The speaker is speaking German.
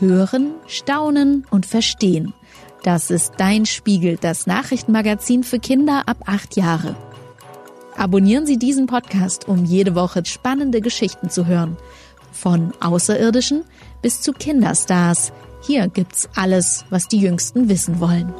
Hören, Staunen und Verstehen. Das ist Dein Spiegel, das Nachrichtenmagazin für Kinder ab acht Jahre. Abonnieren Sie diesen Podcast, um jede Woche spannende Geschichten zu hören. Von Außerirdischen bis zu Kinderstars. Hier gibt's alles, was die Jüngsten wissen wollen.